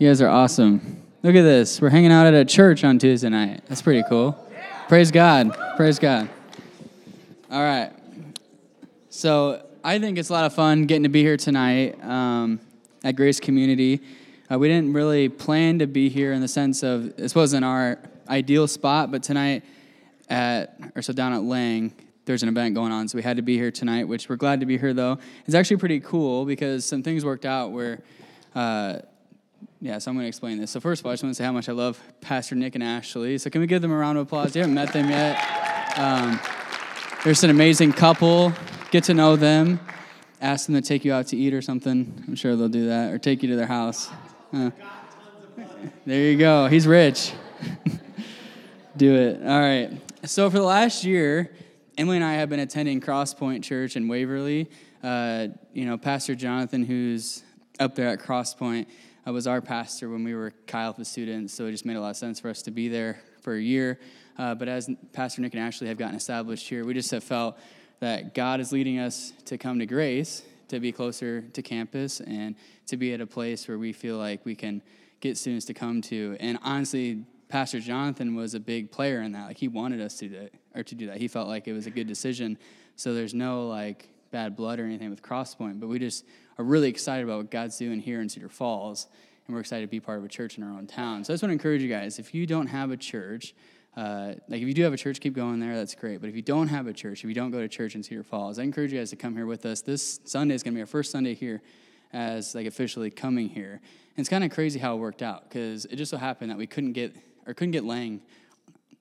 You guys are awesome. Look at this. We're hanging out at a church on Tuesday night. That's pretty cool. Praise God. Praise God. All right. So I think it's a lot of fun getting to be here tonight um, at Grace Community. Uh, we didn't really plan to be here in the sense of this wasn't our ideal spot, but tonight at or so down at Lang, there's an event going on, so we had to be here tonight. Which we're glad to be here though. It's actually pretty cool because some things worked out where. Uh, yeah, so I'm going to explain this. So first of all, I just want to say how much I love Pastor Nick and Ashley. So can we give them a round of applause? You haven't met them yet. Um, they're just an amazing couple. Get to know them. Ask them to take you out to eat or something. I'm sure they'll do that, or take you to their house. Uh, there you go. He's rich. do it. All right. So for the last year, Emily and I have been attending Crosspoint Church in Waverly. Uh, you know, Pastor Jonathan, who's up there at Crosspoint, uh, was our pastor when we were Chi Alpha students, so it just made a lot of sense for us to be there for a year. Uh, but as Pastor Nick and Ashley have gotten established here, we just have felt that God is leading us to come to Grace, to be closer to campus, and to be at a place where we feel like we can get students to come to. And honestly, Pastor Jonathan was a big player in that. Like he wanted us to do that, or to do that. He felt like it was a good decision. So there's no like bad blood or anything with Crosspoint, but we just are really excited about what God's doing here in Cedar Falls, and we're excited to be part of a church in our own town. So I just want to encourage you guys: if you don't have a church, uh, like if you do have a church, keep going there. That's great. But if you don't have a church, if you don't go to church in Cedar Falls, I encourage you guys to come here with us. This Sunday is going to be our first Sunday here as like officially coming here. And it's kind of crazy how it worked out because it just so happened that we couldn't get or couldn't get Lang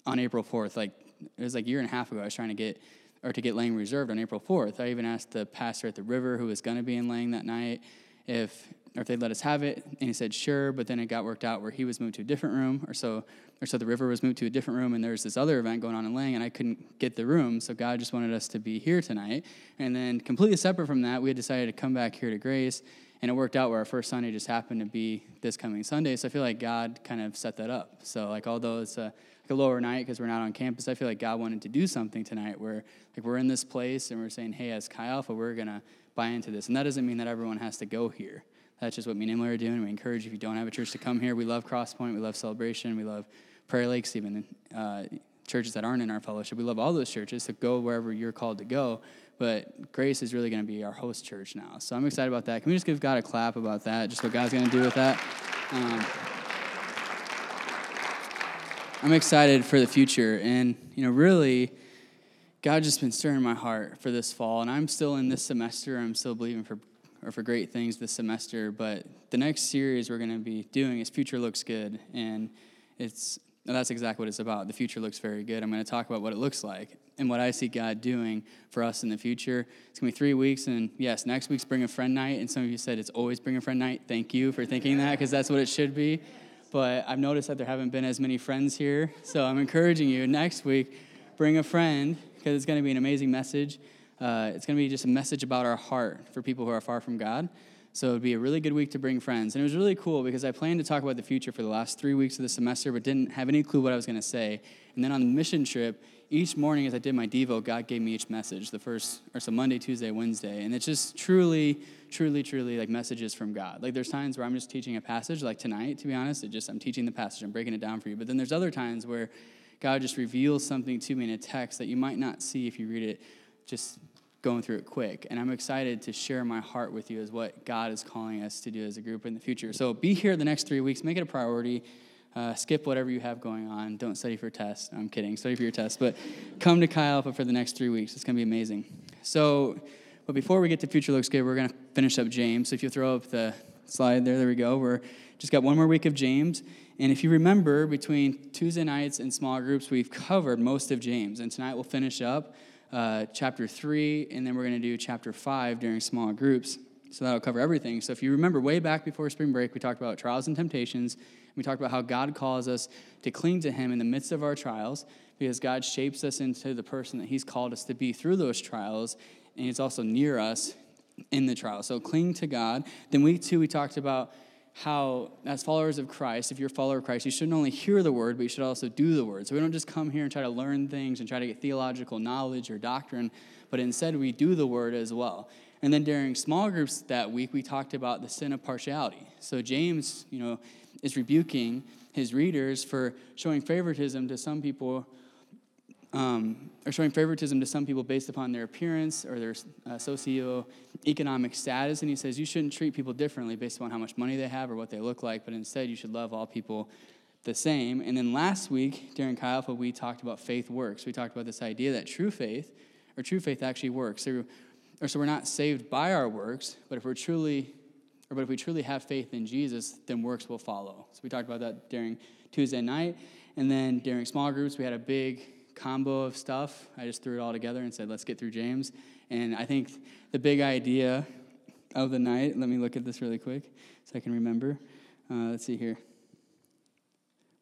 on April 4th. Like it was like a year and a half ago. I was trying to get or to get Lang reserved on April 4th. I even asked the pastor at the river who was going to be in Lang that night if or if they'd let us have it, and he said sure. But then it got worked out where he was moved to a different room, or so, or so the river was moved to a different room, and there's this other event going on in Lang, and I couldn't get the room, so God just wanted us to be here tonight. And then completely separate from that, we had decided to come back here to Grace, and it worked out where our first Sunday just happened to be this coming Sunday. So I feel like God kind of set that up. So like although it's a like a lower night because we're not on campus, I feel like God wanted to do something tonight where like we're in this place and we're saying, hey, as Chi Alpha, we're gonna buy into this, and that doesn't mean that everyone has to go here. That's just what me and Emily are doing. We encourage if you don't have a church to come here. We love Crosspoint. We love Celebration. We love Prairie Lakes, even uh, churches that aren't in our fellowship. We love all those churches, so go wherever you're called to go. But Grace is really going to be our host church now. So I'm excited about that. Can we just give God a clap about that, just what God's going to do with that? Um, I'm excited for the future. And, you know, really, God just been stirring my heart for this fall. And I'm still in this semester. I'm still believing for or for great things this semester. But the next series we're going to be doing is Future Looks Good. And it's that's exactly what it's about. The future looks very good. I'm going to talk about what it looks like and what I see God doing for us in the future. It's going to be three weeks. And yes, next week's Bring a Friend Night. And some of you said it's always Bring a Friend Night. Thank you for thinking that because that's what it should be. But I've noticed that there haven't been as many friends here. So I'm encouraging you next week, bring a friend because it's going to be an amazing message. Uh, it's going to be just a message about our heart for people who are far from God. So it would be a really good week to bring friends. And it was really cool because I planned to talk about the future for the last three weeks of the semester, but didn't have any clue what I was going to say. And then on the mission trip, each morning as I did my Devo, God gave me each message, the first, or so Monday, Tuesday, Wednesday. And it's just truly, truly, truly like messages from God. Like there's times where I'm just teaching a passage, like tonight, to be honest, it just, I'm teaching the passage, I'm breaking it down for you. But then there's other times where God just reveals something to me in a text that you might not see if you read it just going through it quick. And I'm excited to share my heart with you as what God is calling us to do as a group in the future. So be here the next three weeks, make it a priority. Uh, skip whatever you have going on. Don't study for tests. I'm kidding. Study for your tests. But come to Chi Alpha for the next three weeks. It's going to be amazing. So, but before we get to Future Looks Good, we're going to finish up James. So if you throw up the slide there, there we go. We're just got one more week of James. And if you remember, between Tuesday nights and small groups, we've covered most of James. And tonight we'll finish up uh, chapter 3, and then we're going to do chapter 5 during small groups. So that'll cover everything. So if you remember way back before spring break, we talked about trials and temptations. We talked about how God calls us to cling to Him in the midst of our trials because God shapes us into the person that He's called us to be through those trials, and He's also near us in the trial. So cling to God. Then week two, we talked about how, as followers of Christ, if you're a follower of Christ, you shouldn't only hear the word, but you should also do the word. So we don't just come here and try to learn things and try to get theological knowledge or doctrine, but instead we do the word as well. And then during small groups that week, we talked about the sin of partiality. So James, you know, is rebuking his readers for showing favoritism to some people um, or showing favoritism to some people based upon their appearance or their uh, socioeconomic status. And he says you shouldn't treat people differently based upon how much money they have or what they look like, but instead you should love all people the same. And then last week during Chi Alpha, we talked about faith works. We talked about this idea that true faith, or true faith actually works. So, or so we're not saved by our works, but if we're truly, or but if we truly have faith in Jesus, then works will follow. So we talked about that during Tuesday night. And then during small groups, we had a big combo of stuff. I just threw it all together and said, let's get through James. And I think the big idea of the night, let me look at this really quick so I can remember. Uh, let's see here.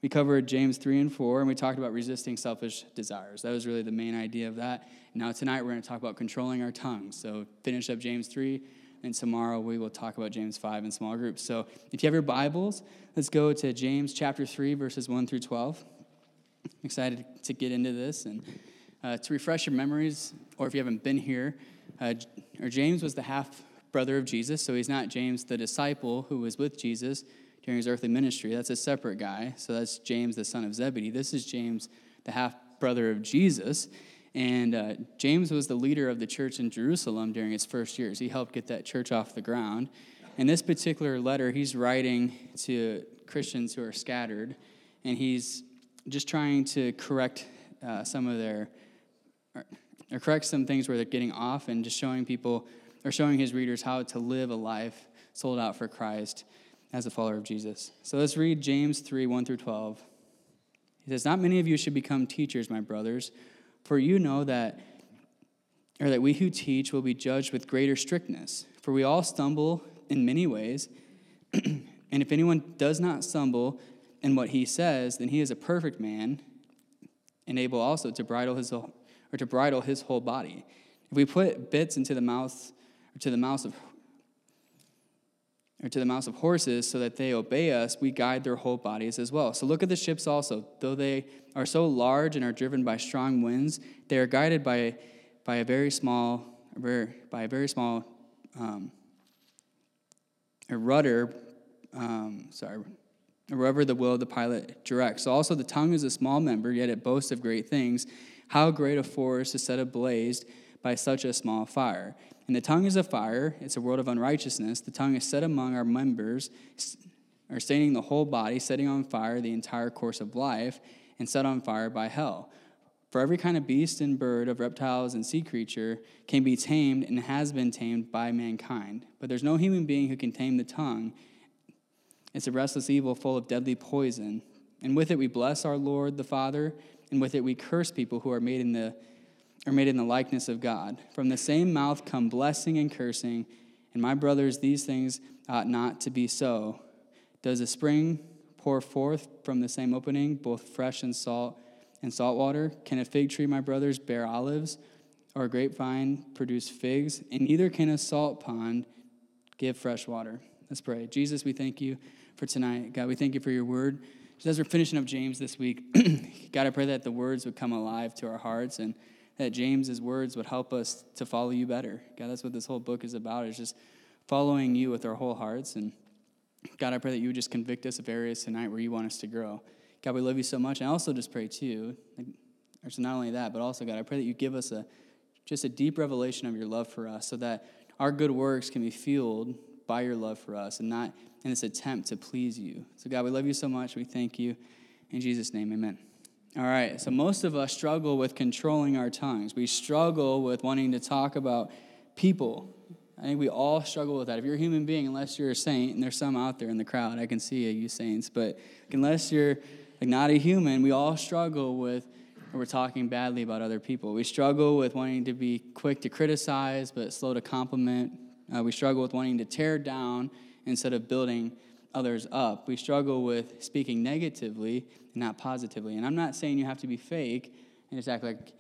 We covered James 3 and 4, and we talked about resisting selfish desires. That was really the main idea of that. Now, tonight, we're going to talk about controlling our tongues. So, finish up James 3, and tomorrow we will talk about James 5 in small groups. So, if you have your Bibles, let's go to James chapter 3, verses 1 through 12 excited to get into this and uh, to refresh your memories, or if you haven't been here, uh, or James was the half brother of Jesus, so he's not James the disciple who was with Jesus during his earthly ministry. That's a separate guy. So that's James the son of Zebedee. This is James the half brother of Jesus. And uh, James was the leader of the church in Jerusalem during his first years. He helped get that church off the ground. In this particular letter, he's writing to Christians who are scattered, and he's just trying to correct uh, some of their, or, or correct some things where they're getting off and just showing people, or showing his readers how to live a life sold out for Christ as a follower of Jesus. So let's read James 3 1 through 12. He says, Not many of you should become teachers, my brothers, for you know that, or that we who teach will be judged with greater strictness. For we all stumble in many ways, and if anyone does not stumble in what he says, then he is a perfect man and able also to bridle his or to bridle his whole body. If we put bits into the mouth or to the mouths of or to the mouths of horses so that they obey us, we guide their whole bodies as well. So look at the ships also. Though they are so large and are driven by strong winds, they are guided by, by a very small, by a very small um, a rudder. Um, sorry, wherever the will of the pilot directs. Also the tongue is a small member, yet it boasts of great things. How great a forest is set ablaze by such a small fire. And the tongue is a fire, it's a world of unrighteousness. The tongue is set among our members, or staining the whole body, setting on fire the entire course of life, and set on fire by hell. For every kind of beast and bird, of reptiles and sea creature can be tamed and has been tamed by mankind. But there's no human being who can tame the tongue. It's a restless evil full of deadly poison. And with it we bless our Lord the Father, and with it we curse people who are made in the are made in the likeness of God. From the same mouth come blessing and cursing. And my brothers, these things ought not to be so. Does a spring pour forth from the same opening, both fresh and salt and salt water? Can a fig tree, my brothers, bear olives, or a grapevine produce figs? And neither can a salt pond give fresh water. Let's pray. Jesus, we thank you for tonight. God, we thank you for your word. Just as we're finishing up James this week, God, I pray that the words would come alive to our hearts and that James's words would help us to follow you better. God, that's what this whole book is about, is just following you with our whole hearts. And God, I pray that you would just convict us of areas tonight where you want us to grow. God, we love you so much. And I also just pray too, so not only that, but also, God, I pray that you give us a just a deep revelation of your love for us so that our good works can be fueled by your love for us and not in this attempt to please you. So, God, we love you so much. We thank you. In Jesus' name, amen. All right, so most of us struggle with controlling our tongues. We struggle with wanting to talk about people. I think we all struggle with that. If you're a human being, unless you're a saint, and there's some out there in the crowd, I can see you, saints, but unless you're like not a human, we all struggle with we're talking badly about other people. We struggle with wanting to be quick to criticize but slow to compliment. Uh, we struggle with wanting to tear down instead of building others up. We struggle with speaking negatively and not positively. And I'm not saying you have to be fake and just act like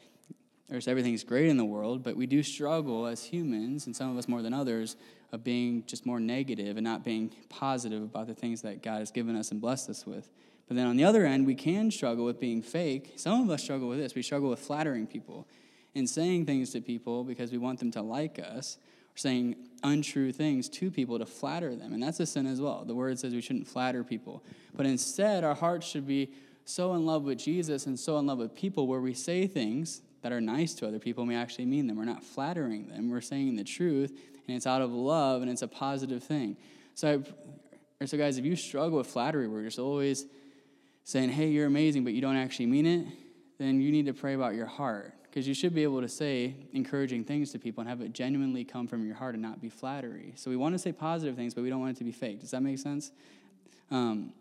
there's everything's great in the world, but we do struggle as humans, and some of us more than others, of being just more negative and not being positive about the things that God has given us and blessed us with. But then on the other end, we can struggle with being fake. Some of us struggle with this. We struggle with flattering people and saying things to people because we want them to like us saying untrue things to people to flatter them. And that's a sin as well. The word says we shouldn't flatter people. But instead, our hearts should be so in love with Jesus and so in love with people where we say things that are nice to other people and we actually mean them. We're not flattering them. We're saying the truth and it's out of love and it's a positive thing. So, I, so guys, if you struggle with flattery, where you're just always saying, hey, you're amazing, but you don't actually mean it, then you need to pray about your heart because you should be able to say encouraging things to people and have it genuinely come from your heart and not be flattery. So we want to say positive things, but we don't want it to be fake. Does that make sense? Um,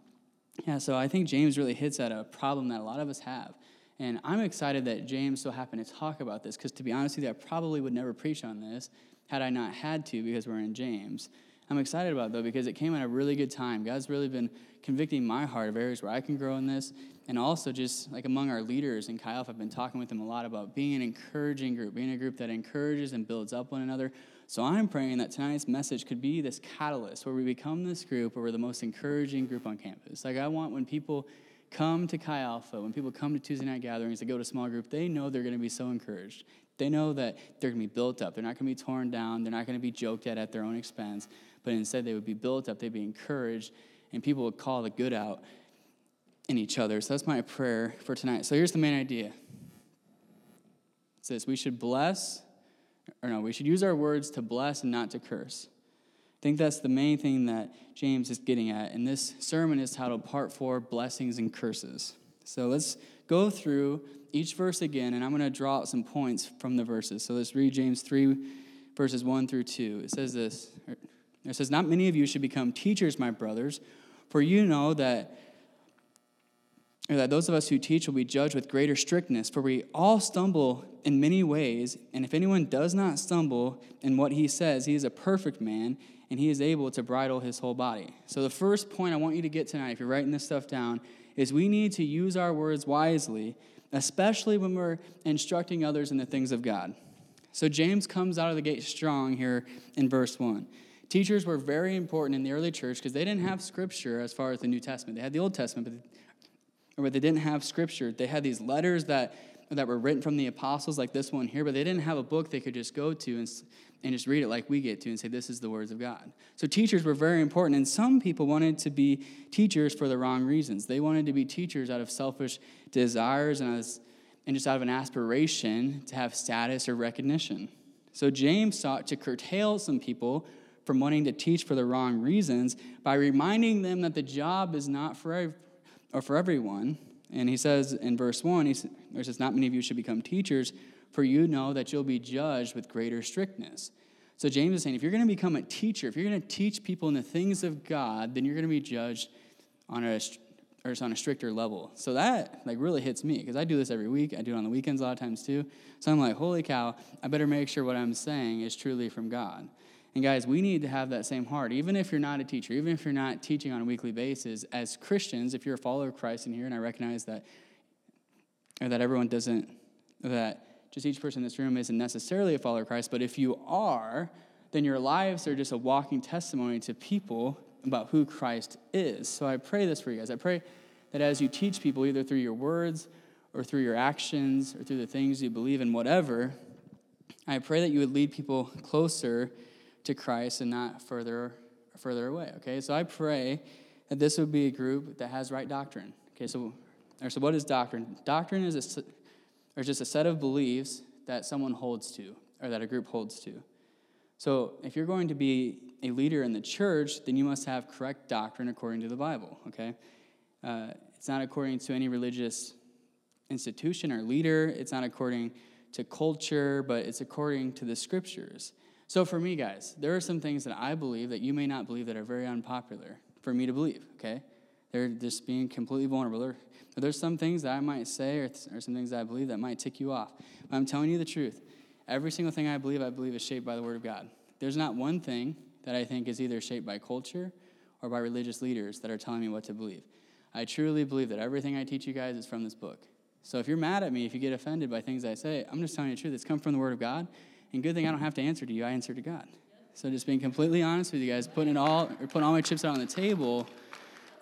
yeah, so I think James really hits at a problem that a lot of us have. And I'm excited that James so happened to talk about this because, to be honest with you, I probably would never preach on this had I not had to because we're in James. I'm excited about though because it came at a really good time. God's really been convicting my heart of areas where I can grow in this. And also, just like among our leaders in Alpha, I've been talking with them a lot about being an encouraging group, being a group that encourages and builds up one another. So I'm praying that tonight's message could be this catalyst where we become this group where we're the most encouraging group on campus. Like, I want when people come to Chi Alpha, when people come to Tuesday night gatherings, they go to small group, they know they're going to be so encouraged. They know that they're going to be built up. They're not going to be torn down. They're not going to be joked at at their own expense, but instead they would be built up. They'd be encouraged, and people would call the good out in each other. So that's my prayer for tonight. So here's the main idea. It says we should bless, or no, we should use our words to bless and not to curse. I think that's the main thing that James is getting at. And this sermon is titled Part 4 Blessings and Curses. So let's go through each verse again, and I'm going to draw out some points from the verses. So let's read James 3, verses 1 through 2. It says this It says, Not many of you should become teachers, my brothers, for you know that that those of us who teach will be judged with greater strictness, for we all stumble in many ways, and if anyone does not stumble in what he says, he is a perfect man, and he is able to bridle his whole body. So, the first point I want you to get tonight, if you're writing this stuff down, is we need to use our words wisely, especially when we're instructing others in the things of God. So, James comes out of the gate strong here in verse 1. Teachers were very important in the early church because they didn't have scripture as far as the New Testament. They had the Old Testament, but they didn't have scripture. They had these letters that, that were written from the apostles, like this one here, but they didn't have a book they could just go to and, and just read it like we get to and say, This is the words of God. So teachers were very important, and some people wanted to be teachers for the wrong reasons. They wanted to be teachers out of selfish desires and, as, and just out of an aspiration to have status or recognition. So James sought to curtail some people from wanting to teach for the wrong reasons by reminding them that the job is not for or for everyone. And he says in verse 1, he says, Not many of you should become teachers, for you know that you'll be judged with greater strictness. So James is saying, if you're going to become a teacher, if you're going to teach people in the things of God, then you're going to be judged on a or on a stricter level. So that like really hits me because I do this every week. I do it on the weekends a lot of times too. So I'm like, holy cow, I better make sure what I'm saying is truly from God. And guys, we need to have that same heart. Even if you're not a teacher, even if you're not teaching on a weekly basis, as Christians, if you're a follower of Christ in here, and I recognize that, or that everyone doesn't, that just each person in this room isn't necessarily a follower of Christ, but if you are, then your lives are just a walking testimony to people about who Christ is. So I pray this for you guys. I pray that as you teach people, either through your words or through your actions or through the things you believe in, whatever, I pray that you would lead people closer to Christ and not further further away. Okay, so I pray that this would be a group that has right doctrine. Okay, so or so what is doctrine? Doctrine is a, or just a set of beliefs that someone holds to or that a group holds to. So if you're going to be a leader in the church, then you must have correct doctrine according to the Bible. Okay, uh, it's not according to any religious institution or leader. It's not according to culture, but it's according to the scriptures. So, for me, guys, there are some things that I believe that you may not believe that are very unpopular for me to believe, okay? They're just being completely vulnerable. There, there's some things that I might say or, or some things that I believe that might tick you off. But I'm telling you the truth. Every single thing I believe, I believe is shaped by the Word of God. There's not one thing that I think is either shaped by culture or by religious leaders that are telling me what to believe. I truly believe that everything I teach you guys is from this book. So if you're mad at me, if you get offended by things I say, I'm just telling you the truth. It's come from the Word of God, and good thing I don't have to answer to you, I answer to God. So just being completely honest with you guys, putting it all or putting all my chips out on the table,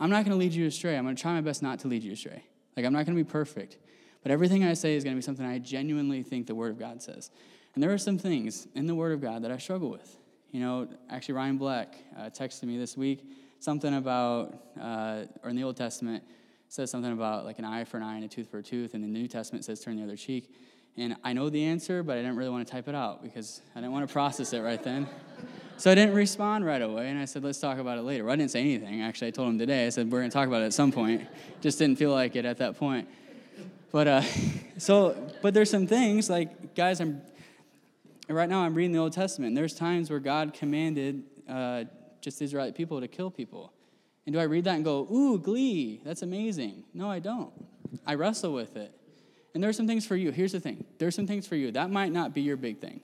I'm not gonna lead you astray. I'm gonna try my best not to lead you astray. Like I'm not gonna be perfect. But everything I say is gonna be something I genuinely think the Word of God says. And there are some things in the Word of God that I struggle with. You know, actually, Ryan Black uh, texted me this week something about, uh, or in the Old Testament, says something about like an eye for an eye and a tooth for a tooth, and the New Testament says turn the other cheek. And I know the answer, but I didn't really want to type it out because I didn't want to process it right then. So I didn't respond right away, and I said, let's talk about it later. Well, I didn't say anything. Actually, I told him today. I said, we're going to talk about it at some point. Just didn't feel like it at that point. But, uh, so, but there's some things, like, guys, I'm, right now I'm reading the Old Testament. And there's times where God commanded uh, just Israelite people to kill people. And do I read that and go, ooh, glee, that's amazing? No, I don't. I wrestle with it. And there's some things for you. Here's the thing there's some things for you. That might not be your big thing.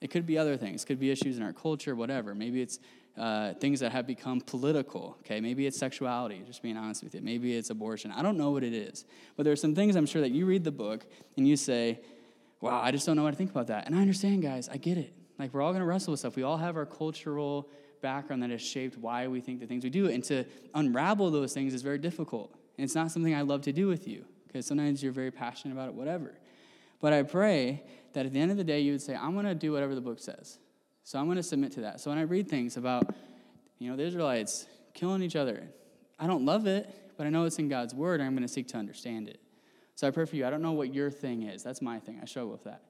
It could be other things. It could be issues in our culture, whatever. Maybe it's uh, things that have become political. Okay, maybe it's sexuality. Just being honest with you. Maybe it's abortion. I don't know what it is, but there are some things I'm sure that you read the book and you say, "Wow, I just don't know what to think about that." And I understand, guys. I get it. Like we're all going to wrestle with stuff. We all have our cultural background that has shaped why we think the things we do, and to unravel those things is very difficult. And it's not something I love to do with you because sometimes you're very passionate about it, whatever. But I pray that at the end of the day, you would say, I'm going to do whatever the book says. So I'm going to submit to that. So when I read things about, you know, the Israelites killing each other, I don't love it, but I know it's in God's word, and I'm going to seek to understand it. So I pray for you. I don't know what your thing is. That's my thing. I struggle with that.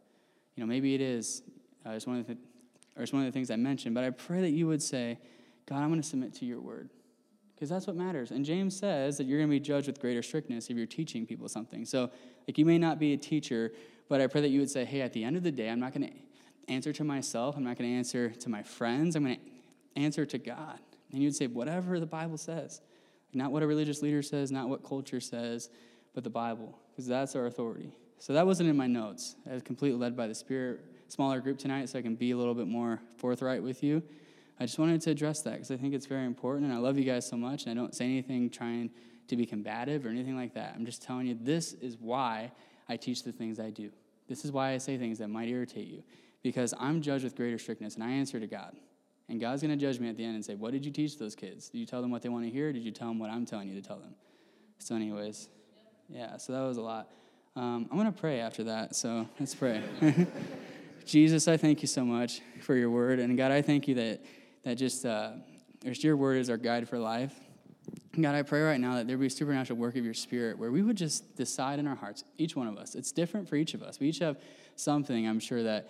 You know, maybe it is uh, it's one of the, or it's one of the things I mentioned, but I pray that you would say, God, I'm going to submit to your word because that's what matters. And James says that you're going to be judged with greater strictness if you're teaching people something. So, like, you may not be a teacher, but I pray that you would say, hey, at the end of the day, I'm not going to answer to myself. I'm not going to answer to my friends. I'm going to answer to God. And you'd say, whatever the Bible says. Not what a religious leader says, not what culture says, but the Bible, because that's our authority. So that wasn't in my notes. I was completely led by the Spirit. Smaller group tonight, so I can be a little bit more forthright with you. I just wanted to address that because I think it's very important, and I love you guys so much, and I don't say anything trying to be combative or anything like that. I'm just telling you this is why I teach the things I do. This is why I say things that might irritate you, because I'm judged with greater strictness, and I answer to God. And God's going to judge me at the end and say, What did you teach those kids? Did you tell them what they want to hear? did you tell them what I'm telling you to tell them? So, anyways, yeah, so that was a lot. Um, I'm going to pray after that, so let's pray. Jesus, I thank you so much for your word. And God, I thank you that that just, uh, your word is our guide for life. God, I pray right now that there be a supernatural work of your spirit where we would just decide in our hearts, each one of us. It's different for each of us. We each have something, I'm sure, that,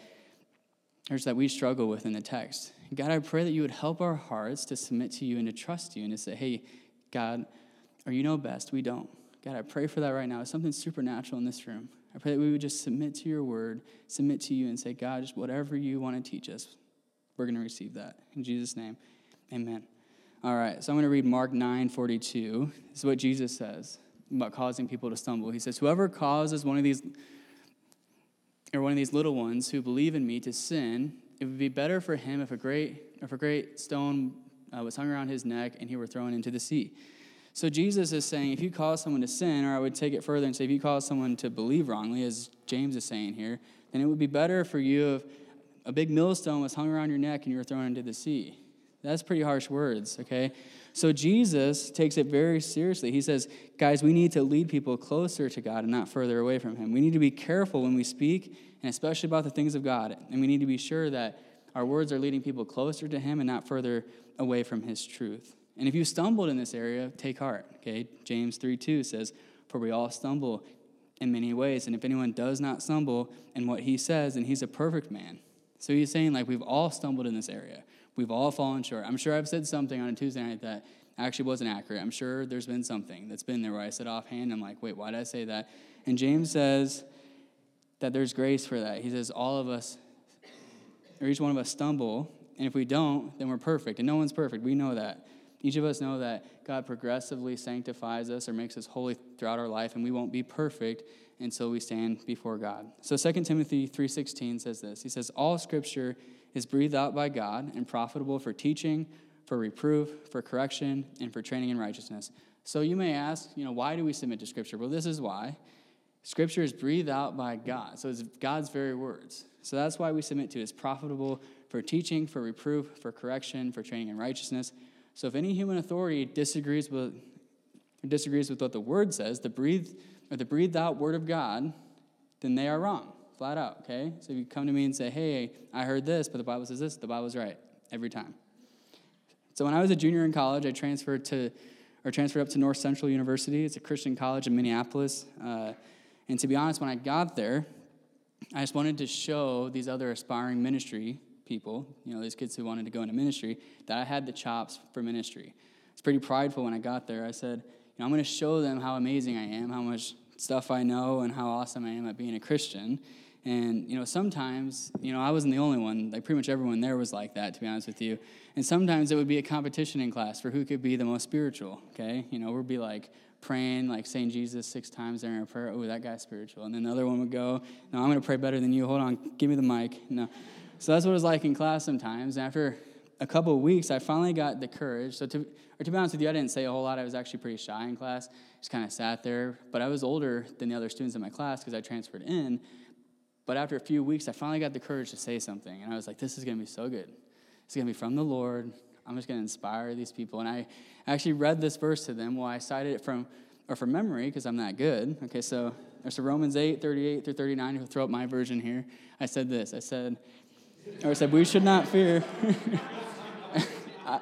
or that we struggle with in the text. God, I pray that you would help our hearts to submit to you and to trust you and to say, hey, God, or you know best, we don't. God, I pray for that right now. It's something supernatural in this room. I pray that we would just submit to your word, submit to you, and say, God, just whatever you want to teach us, we're going to receive that. In Jesus' name, amen. All right, so I'm going to read Mark 9 42. This is what Jesus says about causing people to stumble. He says, Whoever causes one of these or one of these little ones who believe in me to sin, it would be better for him if a great if a great stone uh, was hung around his neck and he were thrown into the sea. So Jesus is saying, if you cause someone to sin, or I would take it further and say, if you cause someone to believe wrongly, as James is saying here, then it would be better for you if a big millstone was hung around your neck and you were thrown into the sea. That's pretty harsh words, okay? So Jesus takes it very seriously. He says, guys, we need to lead people closer to God and not further away from Him. We need to be careful when we speak, and especially about the things of God. And we need to be sure that our words are leading people closer to Him and not further away from His truth. And if you stumbled in this area, take heart, okay? James 3 2 says, For we all stumble in many ways. And if anyone does not stumble in what he says, then he's a perfect man so he's saying, like, we've all stumbled in this area. We've all fallen short. I'm sure I've said something on a Tuesday night that actually wasn't accurate. I'm sure there's been something that's been there where I said offhand, I'm like, wait, why did I say that? And James says that there's grace for that. He says, all of us, or each one of us stumble, and if we don't, then we're perfect. And no one's perfect. We know that. Each of us know that God progressively sanctifies us or makes us holy throughout our life, and we won't be perfect until we stand before God. So 2 Timothy 3:16 says this. He says all scripture is breathed out by God and profitable for teaching, for reproof, for correction, and for training in righteousness. So you may ask, you know, why do we submit to scripture? Well, this is why. Scripture is breathed out by God. So it's God's very words. So that's why we submit to it. It's profitable for teaching, for reproof, for correction, for training in righteousness. So if any human authority disagrees with disagrees with what the word says, the breathed or the breathed out word of God, then they are wrong, flat out, okay? So if you come to me and say, hey, I heard this, but the Bible says this, the Bible's right. every time. So when I was a junior in college, I transferred to or transferred up to North Central University. It's a Christian college in Minneapolis. Uh, and to be honest, when I got there, I just wanted to show these other aspiring ministry people, you know, these kids who wanted to go into ministry, that I had the chops for ministry. It's pretty prideful when I got there. I said, you know, I'm going to show them how amazing I am, how much stuff I know, and how awesome I am at being a Christian. And, you know, sometimes, you know, I wasn't the only one. Like, pretty much everyone there was like that, to be honest with you. And sometimes it would be a competition in class for who could be the most spiritual, okay? You know, we'd be like praying, like saying Jesus six times during our prayer. Oh, that guy's spiritual. And then the other one would go, No, I'm going to pray better than you. Hold on, give me the mic. No. So that's what it was like in class sometimes. And after a couple of weeks, I finally got the courage. So, to, or to be honest with you, I didn't say a whole lot. I was actually pretty shy in class. Just kind of sat there. But I was older than the other students in my class because I transferred in. But after a few weeks, I finally got the courage to say something. And I was like, this is going to be so good. It's going to be from the Lord. I'm just going to inspire these people. And I actually read this verse to them. Well, I cited it from, or from memory because I'm that good. Okay, so there's Romans 8, 38 through 39. You'll throw up my version here. I said this. I said, or I said, we should not fear. I,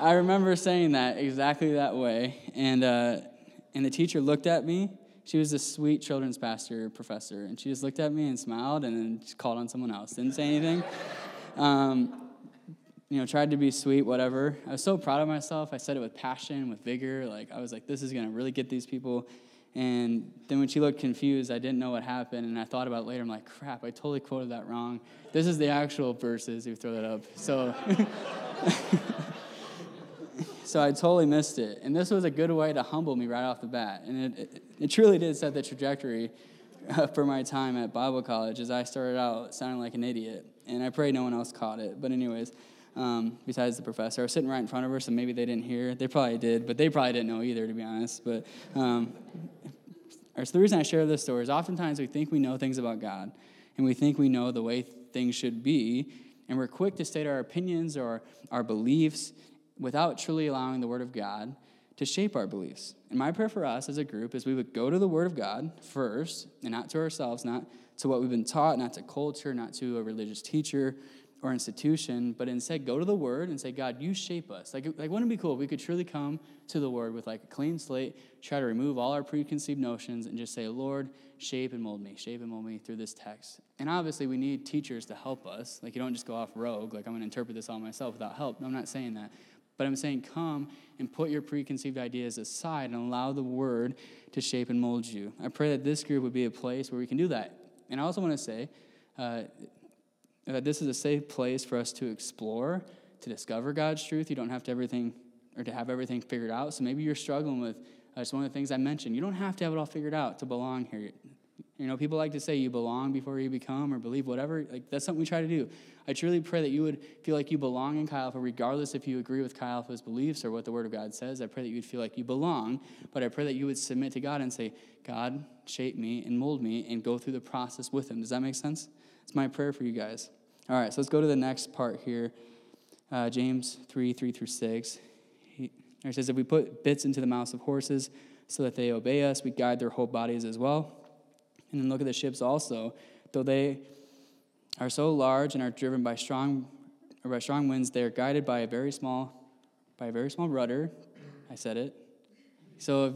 I, remember saying that exactly that way. And, uh, and the teacher looked at me she was a sweet children's pastor professor, and she just looked at me and smiled and then just called on someone else. Didn't say anything. Um, you know, tried to be sweet, whatever. I was so proud of myself. I said it with passion, with vigor. Like, I was like, this is going to really get these people. And then when she looked confused, I didn't know what happened. And I thought about it later. I'm like, crap, I totally quoted that wrong. This is the actual verses. You throw that up. So. so I totally missed it. And this was a good way to humble me right off the bat. And it, it, it truly did set the trajectory uh, for my time at Bible college as I started out sounding like an idiot. And I pray no one else caught it. But, anyways, um, besides the professor, I was sitting right in front of her, so maybe they didn't hear. They probably did, but they probably didn't know either, to be honest. But um, so the reason I share this story is oftentimes we think we know things about God, and we think we know the way things should be, and we're quick to state our opinions or our beliefs without truly allowing the Word of God to shape our beliefs. And my prayer for us as a group is we would go to the Word of God first, and not to ourselves, not to what we've been taught, not to culture, not to a religious teacher or institution, but instead go to the Word and say, God, you shape us. Like, like wouldn't it be cool if we could truly come to the Word with like a clean slate, try to remove all our preconceived notions, and just say, Lord, shape and mold me, shape and mold me through this text. And obviously, we need teachers to help us. Like, you don't just go off rogue, like, I'm going to interpret this all myself without help. No, I'm not saying that. But I'm saying, come and put your preconceived ideas aside and allow the word to shape and mold you. I pray that this group would be a place where we can do that. And I also want to say uh, that this is a safe place for us to explore, to discover God's truth. You don't have to everything or to have everything figured out. So maybe you're struggling with uh, just one of the things I mentioned. You don't have to have it all figured out to belong here. You know, people like to say you belong before you become or believe whatever. Like that's something we try to do. I truly pray that you would feel like you belong in Chi Alpha, regardless if you agree with Chi Alpha's beliefs or what the Word of God says. I pray that you would feel like you belong, but I pray that you would submit to God and say, God, shape me and mold me and go through the process with Him. Does that make sense? It's my prayer for you guys. All right, so let's go to the next part here. Uh, James 3 3 through 6. He, he says, If we put bits into the mouths of horses so that they obey us, we guide their whole bodies as well. And then look at the ships also. Though they are so large and are driven by strong, or by strong winds, they are guided by a very small, by a very small rudder. I said it. So if,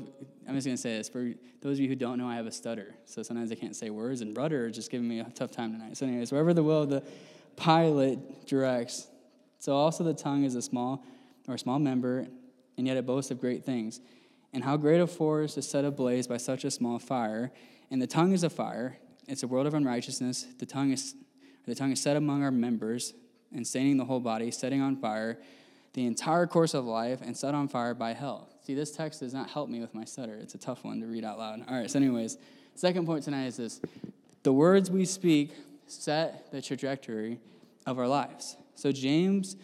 I'm just going to say this. For those of you who don't know, I have a stutter. So sometimes I can't say words, and rudder is just giving me a tough time tonight. So, anyways, wherever the will of the pilot directs. So also the tongue is a small or a small member, and yet it boasts of great things. And how great a forest is set ablaze by such a small fire. And the tongue is a fire. It's a world of unrighteousness. The tongue is, the tongue is set among our members and staining the whole body, setting on fire the entire course of life, and set on fire by hell. See, this text does not help me with my stutter. It's a tough one to read out loud. All right, so, anyways, second point tonight is this the words we speak set the trajectory of our lives. So, James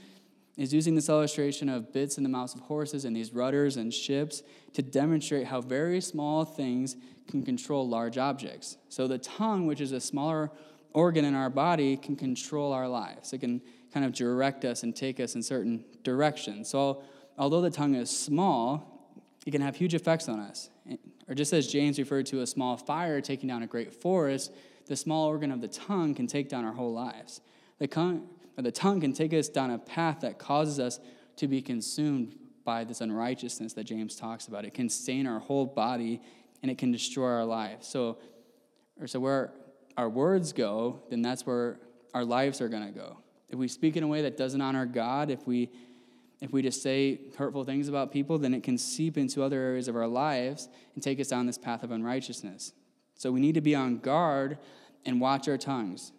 is using this illustration of bits in the mouths of horses and these rudders and ships to demonstrate how very small things can control large objects. So the tongue, which is a smaller organ in our body, can control our lives. It can kind of direct us and take us in certain directions. So although the tongue is small, it can have huge effects on us. Or just as James referred to a small fire taking down a great forest, the small organ of the tongue can take down our whole lives. The, the tongue can take us down a path that causes us to be consumed by this unrighteousness that James talks about. It can stain our whole body and it can destroy our lives. So, or so where our words go, then that's where our lives are going to go. If we speak in a way that doesn't honor God, if we if we just say hurtful things about people, then it can seep into other areas of our lives and take us down this path of unrighteousness. So we need to be on guard and watch our tongues.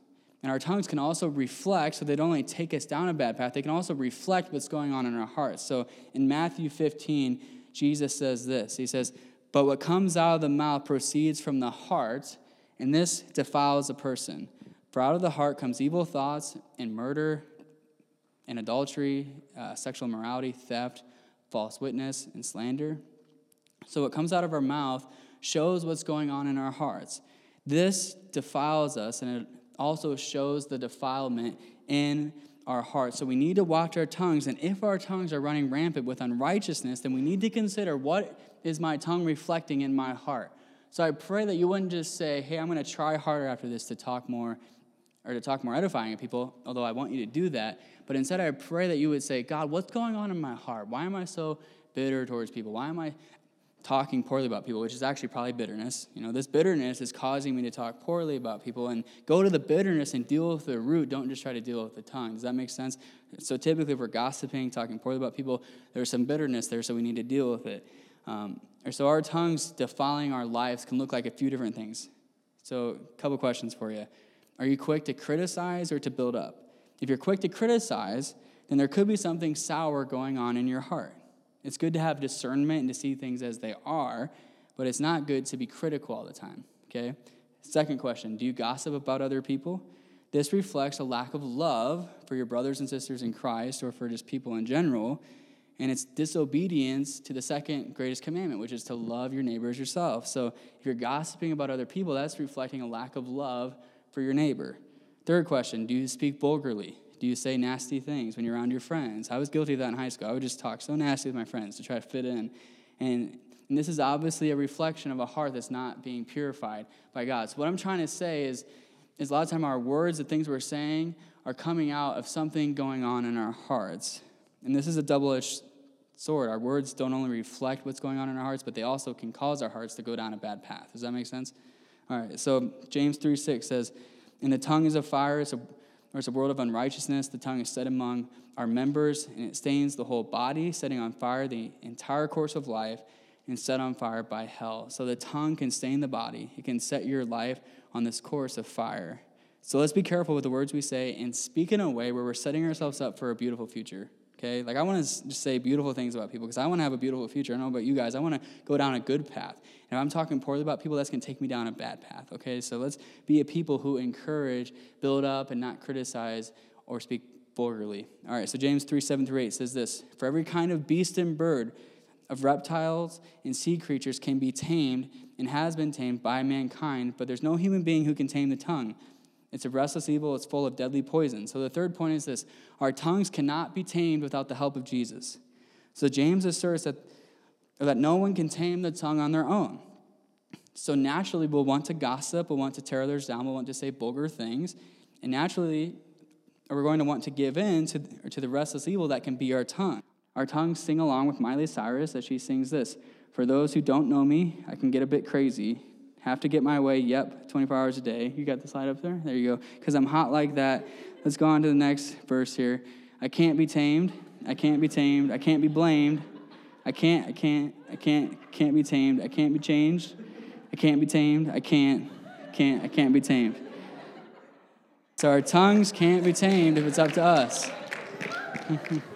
And our tongues can also reflect, so they don't only take us down a bad path, they can also reflect what's going on in our hearts. So in Matthew 15, Jesus says this He says, But what comes out of the mouth proceeds from the heart, and this defiles a person. For out of the heart comes evil thoughts and murder and adultery, uh, sexual immorality, theft, false witness, and slander. So what comes out of our mouth shows what's going on in our hearts. This defiles us, and it also shows the defilement in our hearts. So we need to watch our tongues, and if our tongues are running rampant with unrighteousness, then we need to consider what is my tongue reflecting in my heart. So I pray that you wouldn't just say, hey, I'm going to try harder after this to talk more or to talk more edifying at people, although I want you to do that. But instead, I pray that you would say, God, what's going on in my heart? Why am I so bitter towards people? Why am I talking poorly about people, which is actually probably bitterness. You know, this bitterness is causing me to talk poorly about people and go to the bitterness and deal with the root. Don't just try to deal with the tongue. Does that make sense? So typically, if we're gossiping, talking poorly about people, there's some bitterness there, so we need to deal with it. Um, or so our tongues defiling our lives can look like a few different things. So, a couple questions for you. Are you quick to criticize or to build up? If you're quick to criticize, then there could be something sour going on in your heart. It's good to have discernment and to see things as they are, but it's not good to be critical all the time, okay? Second question Do you gossip about other people? This reflects a lack of love for your brothers and sisters in Christ or for just people in general, and it's disobedience to the second greatest commandment, which is to love your neighbors yourself. So if you're gossiping about other people, that's reflecting a lack of love for your neighbor. Third question Do you speak vulgarly? Do you say nasty things when you're around your friends? I was guilty of that in high school. I would just talk so nasty with my friends to try to fit in. And, and this is obviously a reflection of a heart that's not being purified by God. So what I'm trying to say is, is a lot of time our words, the things we're saying, are coming out of something going on in our hearts. And this is a double-edged sword. Our words don't only reflect what's going on in our hearts, but they also can cause our hearts to go down a bad path. Does that make sense? All right, so James 3 6 says, And the tongue is a fire, it's a there's a world of unrighteousness. The tongue is set among our members, and it stains the whole body, setting on fire the entire course of life, and set on fire by hell. So the tongue can stain the body, it can set your life on this course of fire. So let's be careful with the words we say and speak in a way where we're setting ourselves up for a beautiful future okay? Like, I want to just say beautiful things about people because I want to have a beautiful future. I don't know about you guys. I want to go down a good path. And if I'm talking poorly about people, that's going to take me down a bad path, okay? So let's be a people who encourage, build up, and not criticize or speak vulgarly. All right, so James 3 7 through 8 says this For every kind of beast and bird, of reptiles and sea creatures can be tamed and has been tamed by mankind, but there's no human being who can tame the tongue. It's a restless evil, it's full of deadly poison. So the third point is this our tongues cannot be tamed without the help of Jesus. So James asserts that, that no one can tame the tongue on their own. So naturally, we'll want to gossip, we'll want to tear others down, we'll want to say vulgar things, and naturally, we're going to want to give in to, to the restless evil that can be our tongue. Our tongues sing along with Miley Cyrus as she sings this For those who don't know me, I can get a bit crazy. Have to get my way, yep, 24 hours a day. You got the slide up there? There you go. Because I'm hot like that. Let's go on to the next verse here. I can't be tamed. I can't be tamed. I can't be blamed. I can't, I can't, I can't, can't be tamed. I can't be changed. I can't be tamed. I can't, can't, I can't be tamed. So our tongues can't be tamed if it's up to us.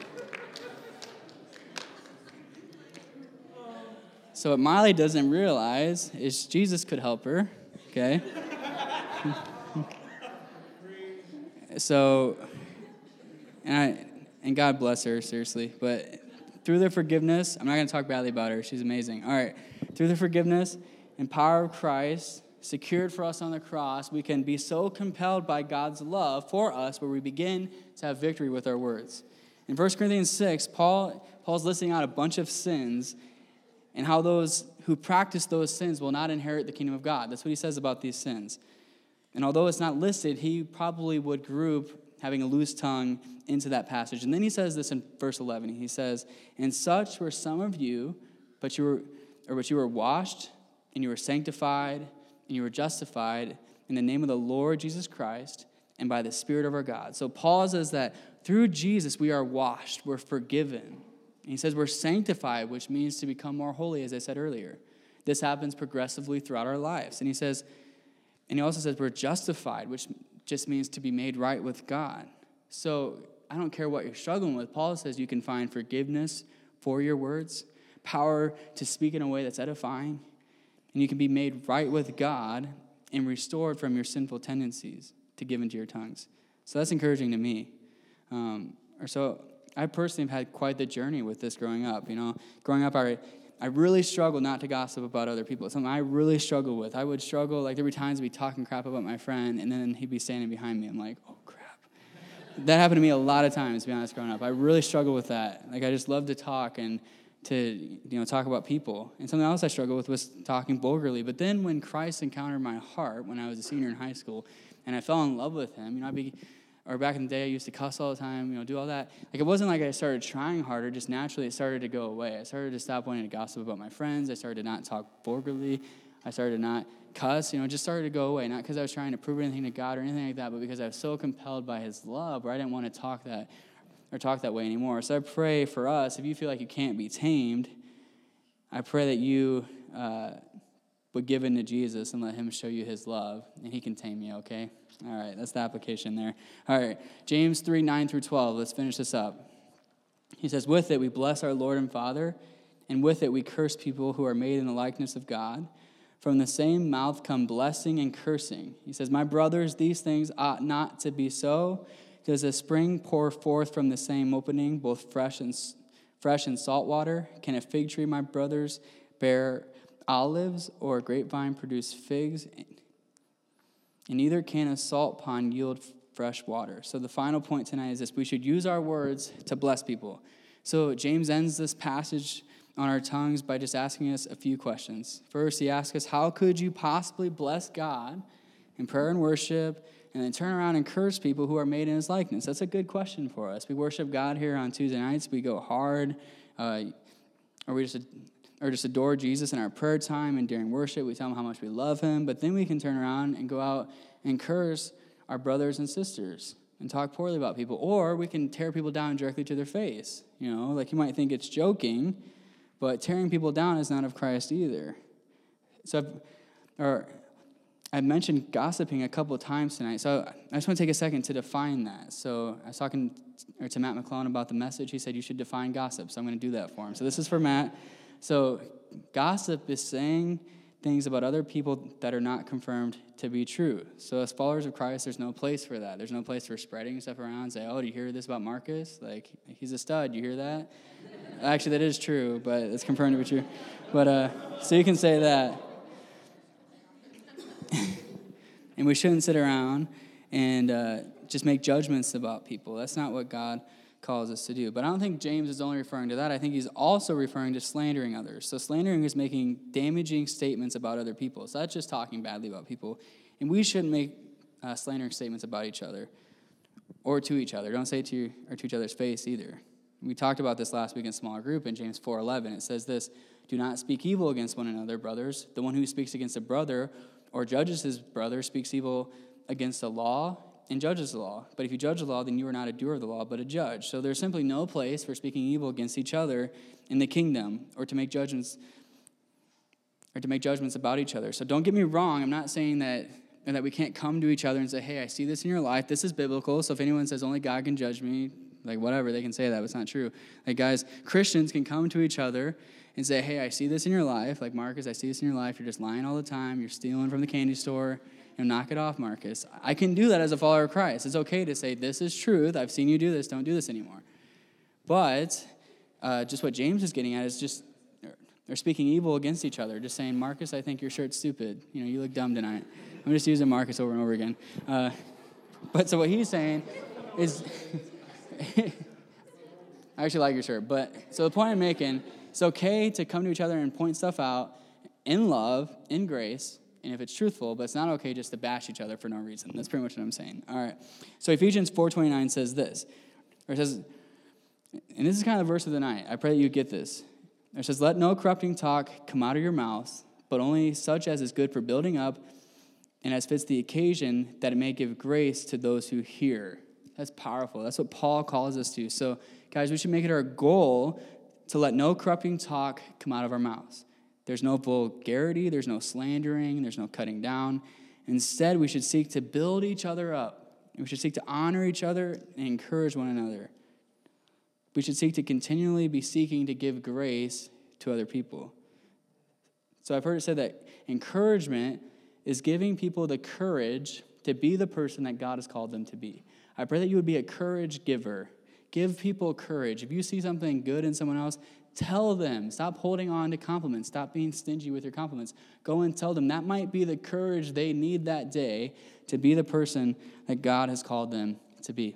So, what Miley doesn't realize is Jesus could help her, okay? so, and, I, and God bless her, seriously. But through the forgiveness, I'm not going to talk badly about her. She's amazing. All right. Through the forgiveness and power of Christ, secured for us on the cross, we can be so compelled by God's love for us where we begin to have victory with our words. In 1 Corinthians 6, Paul, Paul's listing out a bunch of sins and how those who practice those sins will not inherit the kingdom of God. That's what he says about these sins. And although it's not listed, he probably would group having a loose tongue into that passage. And then he says this in verse 11. He says, And such were some of you, but you were, or but you were washed, and you were sanctified, and you were justified in the name of the Lord Jesus Christ and by the Spirit of our God. So Paul says that through Jesus we are washed, we're forgiven. And he says we're sanctified, which means to become more holy, as I said earlier. This happens progressively throughout our lives. And he says, and he also says we're justified, which just means to be made right with God. So I don't care what you're struggling with. Paul says you can find forgiveness for your words, power to speak in a way that's edifying, and you can be made right with God and restored from your sinful tendencies to give into your tongues. So that's encouraging to me. Um, or so I personally have had quite the journey with this growing up. You know, growing up, I I really struggle not to gossip about other people. It's something I really struggle with. I would struggle, like, there be times I'd be talking crap about my friend, and then he'd be standing behind me. I'm like, oh, crap. that happened to me a lot of times, to be honest, growing up. I really struggle with that. Like, I just love to talk and to, you know, talk about people. And something else I struggled with was talking vulgarly. But then when Christ encountered my heart when I was a senior in high school, and I fell in love with him, you know, I'd be or back in the day, I used to cuss all the time, you know, do all that. Like, it wasn't like I started trying harder, just naturally it started to go away. I started to stop wanting to gossip about my friends. I started to not talk vulgarly. I started to not cuss, you know, just started to go away. Not because I was trying to prove anything to God or anything like that, but because I was so compelled by His love where I didn't want to talk that or talk that way anymore. So I pray for us, if you feel like you can't be tamed, I pray that you uh, would give in to Jesus and let Him show you His love, and He can tame you, okay? All right, that's the application there. All right, James 3 9 through 12. Let's finish this up. He says, With it we bless our Lord and Father, and with it we curse people who are made in the likeness of God. From the same mouth come blessing and cursing. He says, My brothers, these things ought not to be so. Does a spring pour forth from the same opening, both fresh and, fresh and salt water? Can a fig tree, my brothers, bear olives, or a grapevine produce figs? And neither can a salt pond yield fresh water. So the final point tonight is this we should use our words to bless people. So James ends this passage on our tongues by just asking us a few questions. First, he asks us, How could you possibly bless God in prayer and worship, and then turn around and curse people who are made in his likeness? That's a good question for us. We worship God here on Tuesday nights, we go hard, uh, or we just or just adore Jesus in our prayer time and during worship. We tell him how much we love him, but then we can turn around and go out and curse our brothers and sisters and talk poorly about people. Or we can tear people down directly to their face. You know, like you might think it's joking, but tearing people down is not of Christ either. So, I've, or I mentioned gossiping a couple of times tonight, so I just want to take a second to define that. So I was talking to Matt McClellan about the message. He said you should define gossip, so I'm going to do that for him. So this is for Matt. So, gossip is saying things about other people that are not confirmed to be true. So, as followers of Christ, there's no place for that. There's no place for spreading stuff around. Say, oh, do you hear this about Marcus? Like, he's a stud. You hear that? Actually, that is true, but it's confirmed to be true. But, uh, so you can say that. and we shouldn't sit around and uh, just make judgments about people. That's not what God calls us to do. But I don't think James is only referring to that. I think he's also referring to slandering others. So slandering is making damaging statements about other people. So that's just talking badly about people. And we shouldn't make uh, slandering statements about each other or to each other. Don't say it to, your, or to each other's face either. We talked about this last week in small group in James 4:11. It says this, "Do not speak evil against one another, brothers. The one who speaks against a brother or judges his brother speaks evil against the law and judges the law. But if you judge the law, then you are not a doer of the law, but a judge. So there's simply no place for speaking evil against each other in the kingdom or to make judgments or to make judgments about each other. So don't get me wrong, I'm not saying that that we can't come to each other and say, "Hey, I see this in your life. This is biblical." So if anyone says only God can judge me, like whatever, they can say that, but it's not true. Like guys, Christians can come to each other and say, "Hey, I see this in your life." Like Marcus, I see this in your life. You're just lying all the time. You're stealing from the candy store knock it off, Marcus. I can do that as a follower of Christ. It's okay to say, this is truth. I've seen you do this. Don't do this anymore. But uh, just what James is getting at is just they're speaking evil against each other, just saying, Marcus, I think your shirt's stupid. You know, you look dumb tonight. I'm just using Marcus over and over again. Uh, but so what he's saying is, I actually like your shirt. But so the point I'm making, it's okay to come to each other and point stuff out in love, in grace, and if it's truthful, but it's not okay just to bash each other for no reason. That's pretty much what I'm saying. All right. So Ephesians 4:29 says this. Or says, and this is kind of the verse of the night. I pray that you get this. It says, Let no corrupting talk come out of your mouths, but only such as is good for building up and as fits the occasion, that it may give grace to those who hear. That's powerful. That's what Paul calls us to. So, guys, we should make it our goal to let no corrupting talk come out of our mouths. There's no vulgarity, there's no slandering, there's no cutting down. Instead, we should seek to build each other up. We should seek to honor each other and encourage one another. We should seek to continually be seeking to give grace to other people. So I've heard it said that encouragement is giving people the courage to be the person that God has called them to be. I pray that you would be a courage giver. Give people courage. If you see something good in someone else, tell them. Stop holding on to compliments. Stop being stingy with your compliments. Go and tell them. That might be the courage they need that day to be the person that God has called them to be.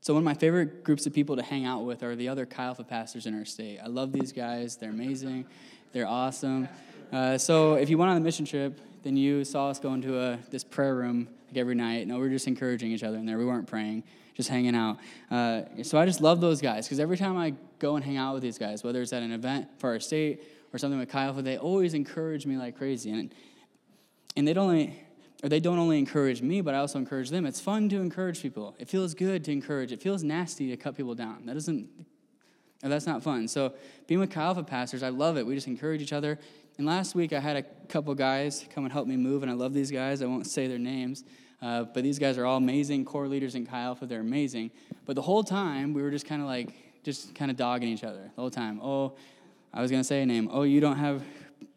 So, one of my favorite groups of people to hang out with are the other Chi Alpha pastors in our state. I love these guys. They're amazing. They're awesome. Uh, so, if you went on a mission trip, then you saw us go into a, this prayer room like every night. No, we were just encouraging each other in there. We weren't praying, just hanging out. Uh, so I just love those guys because every time I go and hang out with these guys, whether it's at an event for our state or something with Alpha, they always encourage me like crazy. And, and they don't only, or they don't only encourage me, but I also encourage them. It's fun to encourage people. It feels good to encourage. It feels nasty to cut people down. That doesn't, that's not fun. So being with Chi Alpha pastors, I love it. We just encourage each other. And last week I had a couple guys come and help me move, and I love these guys. I won't say their names, uh, but these guys are all amazing core leaders in Chi Alpha. They're amazing. But the whole time we were just kind of like, just kind of dogging each other the whole time. Oh, I was gonna say a name. Oh, you don't have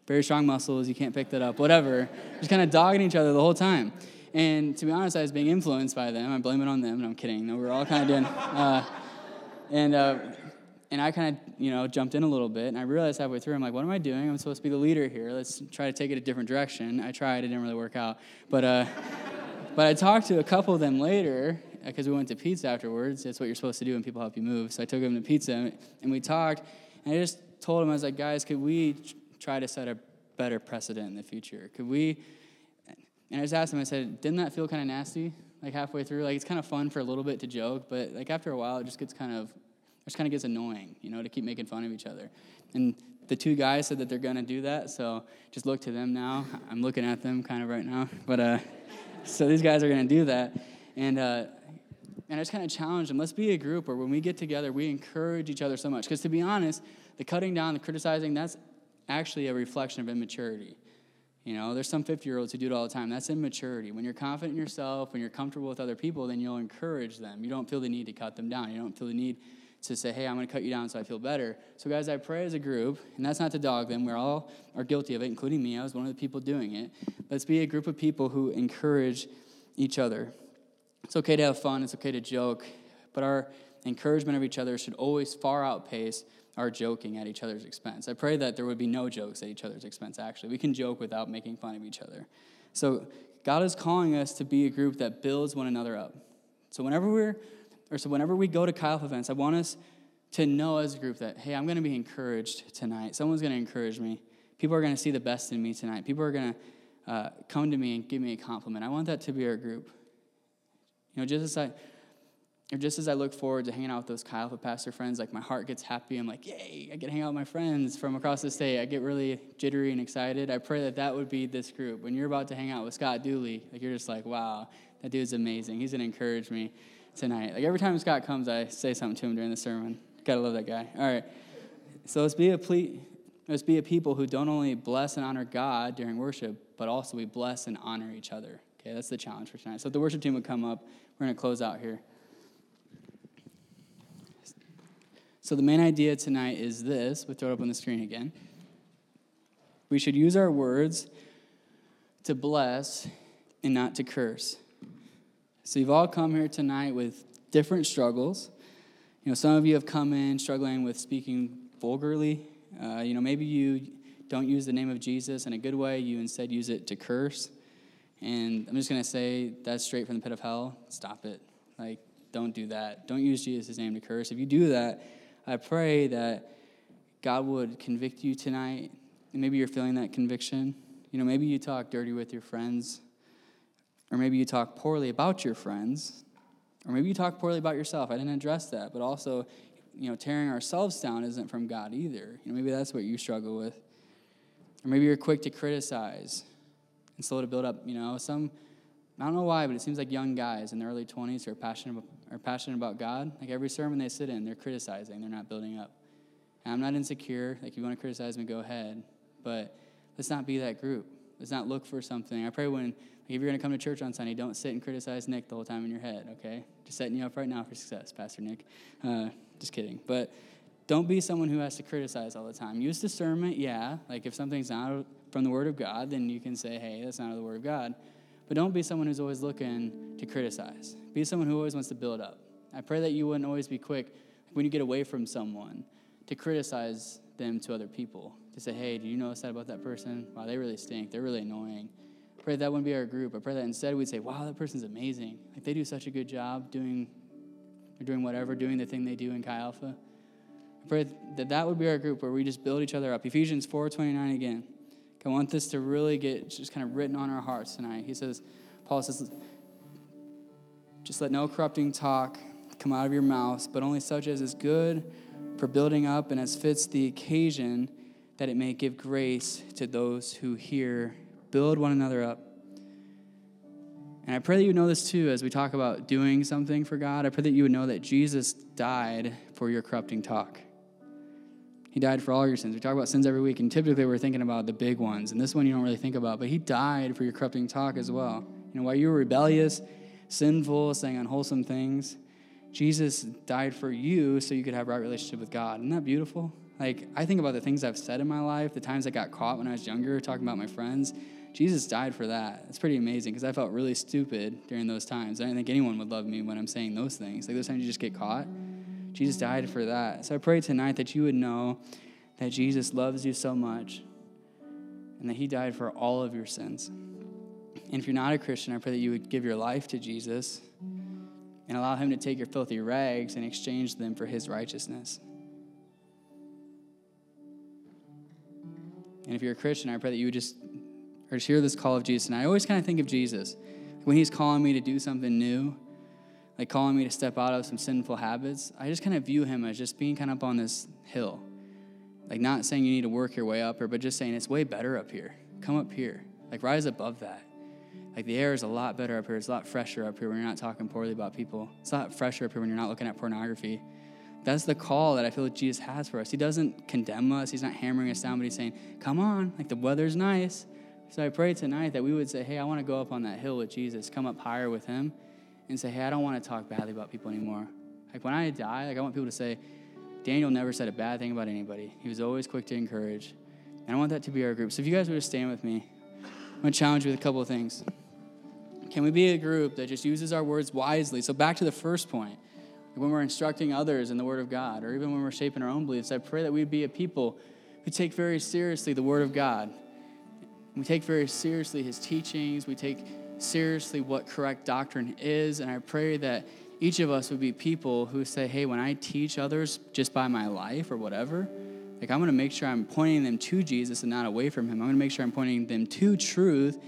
very strong muscles. You can't pick that up. Whatever. just kind of dogging each other the whole time. And to be honest, I was being influenced by them. I blame it on them. No, I'm kidding. No, we were all kind of doing. Uh, and uh, and I kind of, you know, jumped in a little bit, and I realized halfway through, I'm like, what am I doing? I'm supposed to be the leader here. Let's try to take it a different direction. I tried, it didn't really work out. But, uh, but I talked to a couple of them later, because we went to pizza afterwards. That's what you're supposed to do when people help you move. So I took them to pizza, and we talked, and I just told them, I was like, guys, could we try to set a better precedent in the future? Could we, and I just asked them, I said, didn't that feel kind of nasty? Like halfway through, like it's kind of fun for a little bit to joke, but like after a while, it just gets kind of it just kind of gets annoying, you know, to keep making fun of each other. And the two guys said that they're to do that, so just look to them now. I'm looking at them kind of right now, but uh, so these guys are going to do that, and uh, and I just kind of challenge them. Let's be a group where when we get together, we encourage each other so much. Because to be honest, the cutting down, the criticizing, that's actually a reflection of immaturity. You know, there's some 50 year olds who do it all the time. That's immaturity. When you're confident in yourself, when you're comfortable with other people, then you'll encourage them. You don't feel the need to cut them down. You don't feel the need to say, hey, I'm going to cut you down so I feel better. So, guys, I pray as a group, and that's not to dog them. We're all are guilty of it, including me. I was one of the people doing it. Let's be a group of people who encourage each other. It's okay to have fun. It's okay to joke, but our encouragement of each other should always far outpace our joking at each other's expense. I pray that there would be no jokes at each other's expense, actually. We can joke without making fun of each other. So, God is calling us to be a group that builds one another up. So, whenever we're or so whenever we go to Alpha events, I want us to know as a group that, hey, I'm going to be encouraged tonight. Someone's going to encourage me. People are going to see the best in me tonight. People are going to uh, come to me and give me a compliment. I want that to be our group. You know, just as I, or just as I look forward to hanging out with those Alpha pastor friends, like my heart gets happy. I'm like, yay, I get to hang out with my friends from across the state. I get really jittery and excited. I pray that that would be this group. When you're about to hang out with Scott Dooley, like you're just like, wow, that dude's amazing. He's going to encourage me tonight. Like every time Scott comes, I say something to him during the sermon. Gotta love that guy. All right. So let's be a ple- let's be a people who don't only bless and honor God during worship, but also we bless and honor each other. Okay, that's the challenge for tonight. So if the worship team would come up, we're gonna close out here. So the main idea tonight is this. We throw it up on the screen again. We should use our words to bless and not to curse. So you've all come here tonight with different struggles. You know, some of you have come in struggling with speaking vulgarly. Uh, you know, maybe you don't use the name of Jesus in a good way. You instead use it to curse. And I'm just going to say that's straight from the pit of hell. Stop it. Like, don't do that. Don't use Jesus' name to curse. If you do that, I pray that God would convict you tonight. And maybe you're feeling that conviction. You know, maybe you talk dirty with your friends, or maybe you talk poorly about your friends, or maybe you talk poorly about yourself. I didn't address that, but also, you know, tearing ourselves down isn't from God either. You know, maybe that's what you struggle with. Or maybe you're quick to criticize and slow to build up. You know, some, I don't know why, but it seems like young guys in their early 20s who are passionate, about, are passionate about God. Like every sermon they sit in, they're criticizing, they're not building up. And I'm not insecure. Like, if you want to criticize me, go ahead. But let's not be that group. Let's not look for something. I pray when, if you're going to come to church on Sunday, don't sit and criticize Nick the whole time in your head, okay? Just setting you up right now for success, Pastor Nick. Uh, just kidding. But don't be someone who has to criticize all the time. Use discernment, yeah. Like, if something's not from the Word of God, then you can say, hey, that's not the Word of God. But don't be someone who's always looking to criticize. Be someone who always wants to build up. I pray that you wouldn't always be quick when you get away from someone to criticize them to other people. To say, hey, do you notice that about that person? Wow, they really stink. They're really annoying. Pray that wouldn't be our group. I pray that instead we'd say, wow, that person's amazing. Like they do such a good job doing or doing whatever, doing the thing they do in Chi Alpha. I pray that that would be our group where we just build each other up. Ephesians 4.29 again. I want this to really get just kind of written on our hearts tonight. He says, Paul says, just let no corrupting talk come out of your mouths, but only such as is good for building up and as fits the occasion, that it may give grace to those who hear. Build one another up. And I pray that you know this too as we talk about doing something for God. I pray that you would know that Jesus died for your corrupting talk. He died for all your sins. We talk about sins every week, and typically we're thinking about the big ones. And this one you don't really think about, but He died for your corrupting talk as well. You know, while you were rebellious, sinful, saying unwholesome things, Jesus died for you so you could have a right relationship with God. Isn't that beautiful? Like, I think about the things I've said in my life, the times I got caught when I was younger, talking about my friends. Jesus died for that. It's pretty amazing because I felt really stupid during those times. I didn't think anyone would love me when I'm saying those things. Like those times you just get caught. Jesus died for that. So I pray tonight that you would know that Jesus loves you so much and that he died for all of your sins. And if you're not a Christian, I pray that you would give your life to Jesus and allow Him to take your filthy rags and exchange them for His righteousness. And if you're a Christian, I pray that you would just, or hear this call of Jesus. And I always kind of think of Jesus when He's calling me to do something new, like calling me to step out of some sinful habits. I just kind of view Him as just being kind of up on this hill, like not saying you need to work your way up, or but just saying it's way better up here. Come up here, like rise above that. Like the air is a lot better up here. It's a lot fresher up here when you're not talking poorly about people. It's a lot fresher up here when you're not looking at pornography. That's the call that I feel like Jesus has for us. He doesn't condemn us. He's not hammering us down, but he's saying, "Come on, like the weather's nice." So I pray tonight that we would say, "Hey, I want to go up on that hill with Jesus. Come up higher with Him, and say, Hey, I don't want to talk badly about people anymore. Like when I die, like I want people to say, Daniel never said a bad thing about anybody. He was always quick to encourage. And I want that to be our group. So if you guys would just stand with me, I'm going to challenge you with a couple of things. Can we be a group that just uses our words wisely? So, back to the first point, when we're instructing others in the Word of God, or even when we're shaping our own beliefs, I pray that we be a people who take very seriously the Word of God. We take very seriously His teachings. We take seriously what correct doctrine is. And I pray that each of us would be people who say, hey, when I teach others just by my life or whatever, like I'm going to make sure I'm pointing them to Jesus and not away from Him. I'm going to make sure I'm pointing them to truth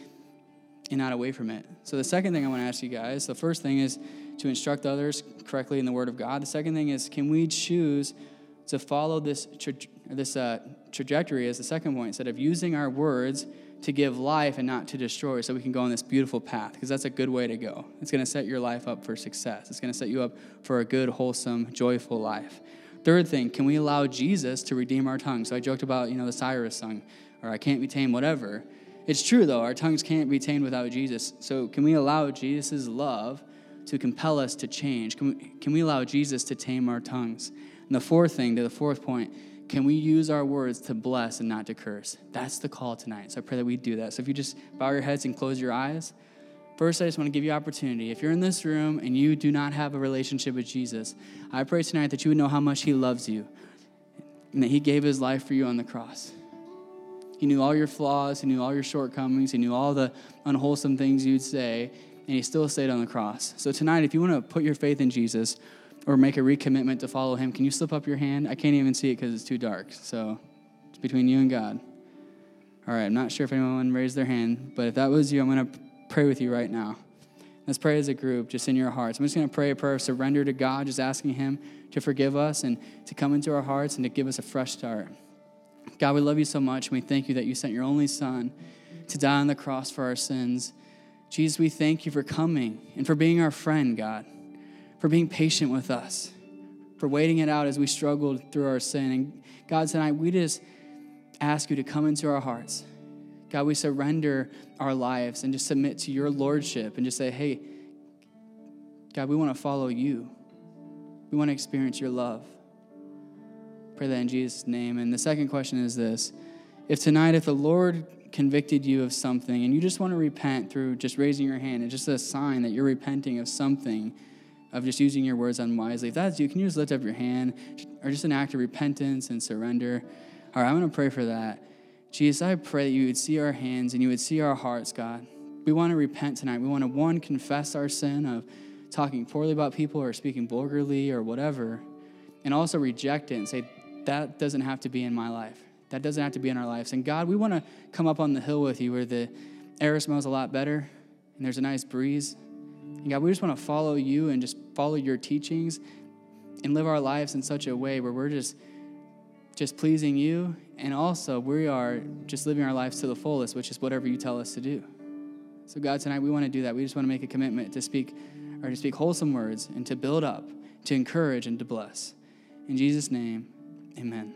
and not away from it. So the second thing I want to ask you guys, the first thing is to instruct others correctly in the Word of God. The second thing is, can we choose to follow this tra- this uh, trajectory as the second point, instead of using our words to give life and not to destroy, so we can go on this beautiful path, because that's a good way to go. It's going to set your life up for success. It's going to set you up for a good, wholesome, joyful life. Third thing, can we allow Jesus to redeem our tongue? So I joked about, you know, the Cyrus song, or I can't be tamed, whatever. It's true, though, our tongues can't be tamed without Jesus. So, can we allow Jesus' love to compel us to change? Can we, can we allow Jesus to tame our tongues? And the fourth thing, to the fourth point, can we use our words to bless and not to curse? That's the call tonight. So, I pray that we do that. So, if you just bow your heads and close your eyes, First, I just want to give you opportunity. If you're in this room and you do not have a relationship with Jesus, I pray tonight that you would know how much He loves you and that He gave His life for you on the cross. He knew all your flaws, He knew all your shortcomings, He knew all the unwholesome things you'd say, and He still stayed on the cross. So tonight, if you want to put your faith in Jesus or make a recommitment to follow Him, can you slip up your hand? I can't even see it because it's too dark. So it's between you and God. All right, I'm not sure if anyone raised their hand, but if that was you, I'm going to pray with you right now. Let's pray as a group, just in your hearts. I'm just going to pray a prayer of surrender to God, just asking Him to forgive us and to come into our hearts and to give us a fresh start. God, we love you so much, and we thank you that you sent your only Son to die on the cross for our sins. Jesus, we thank you for coming and for being our friend, God, for being patient with us, for waiting it out as we struggled through our sin. And God, tonight we just ask you to come into our hearts. God, we surrender our lives and just submit to your lordship and just say, hey, God, we want to follow you. We want to experience your love. Pray that in Jesus' name. And the second question is this If tonight, if the Lord convicted you of something and you just want to repent through just raising your hand, it's just a sign that you're repenting of something, of just using your words unwisely. If that's you, can you just lift up your hand or just an act of repentance and surrender? All right, I'm going to pray for that. Jesus, I pray that you would see our hands and you would see our hearts, God. We want to repent tonight. We want to, one, confess our sin of talking poorly about people or speaking vulgarly or whatever, and also reject it and say, that doesn't have to be in my life. That doesn't have to be in our lives. And God, we want to come up on the hill with you where the air smells a lot better and there's a nice breeze. And God, we just want to follow you and just follow your teachings and live our lives in such a way where we're just just pleasing you and also we are just living our lives to the fullest, which is whatever you tell us to do. So God, tonight we want to do that. We just want to make a commitment to speak or to speak wholesome words and to build up, to encourage and to bless. In Jesus' name, Amen.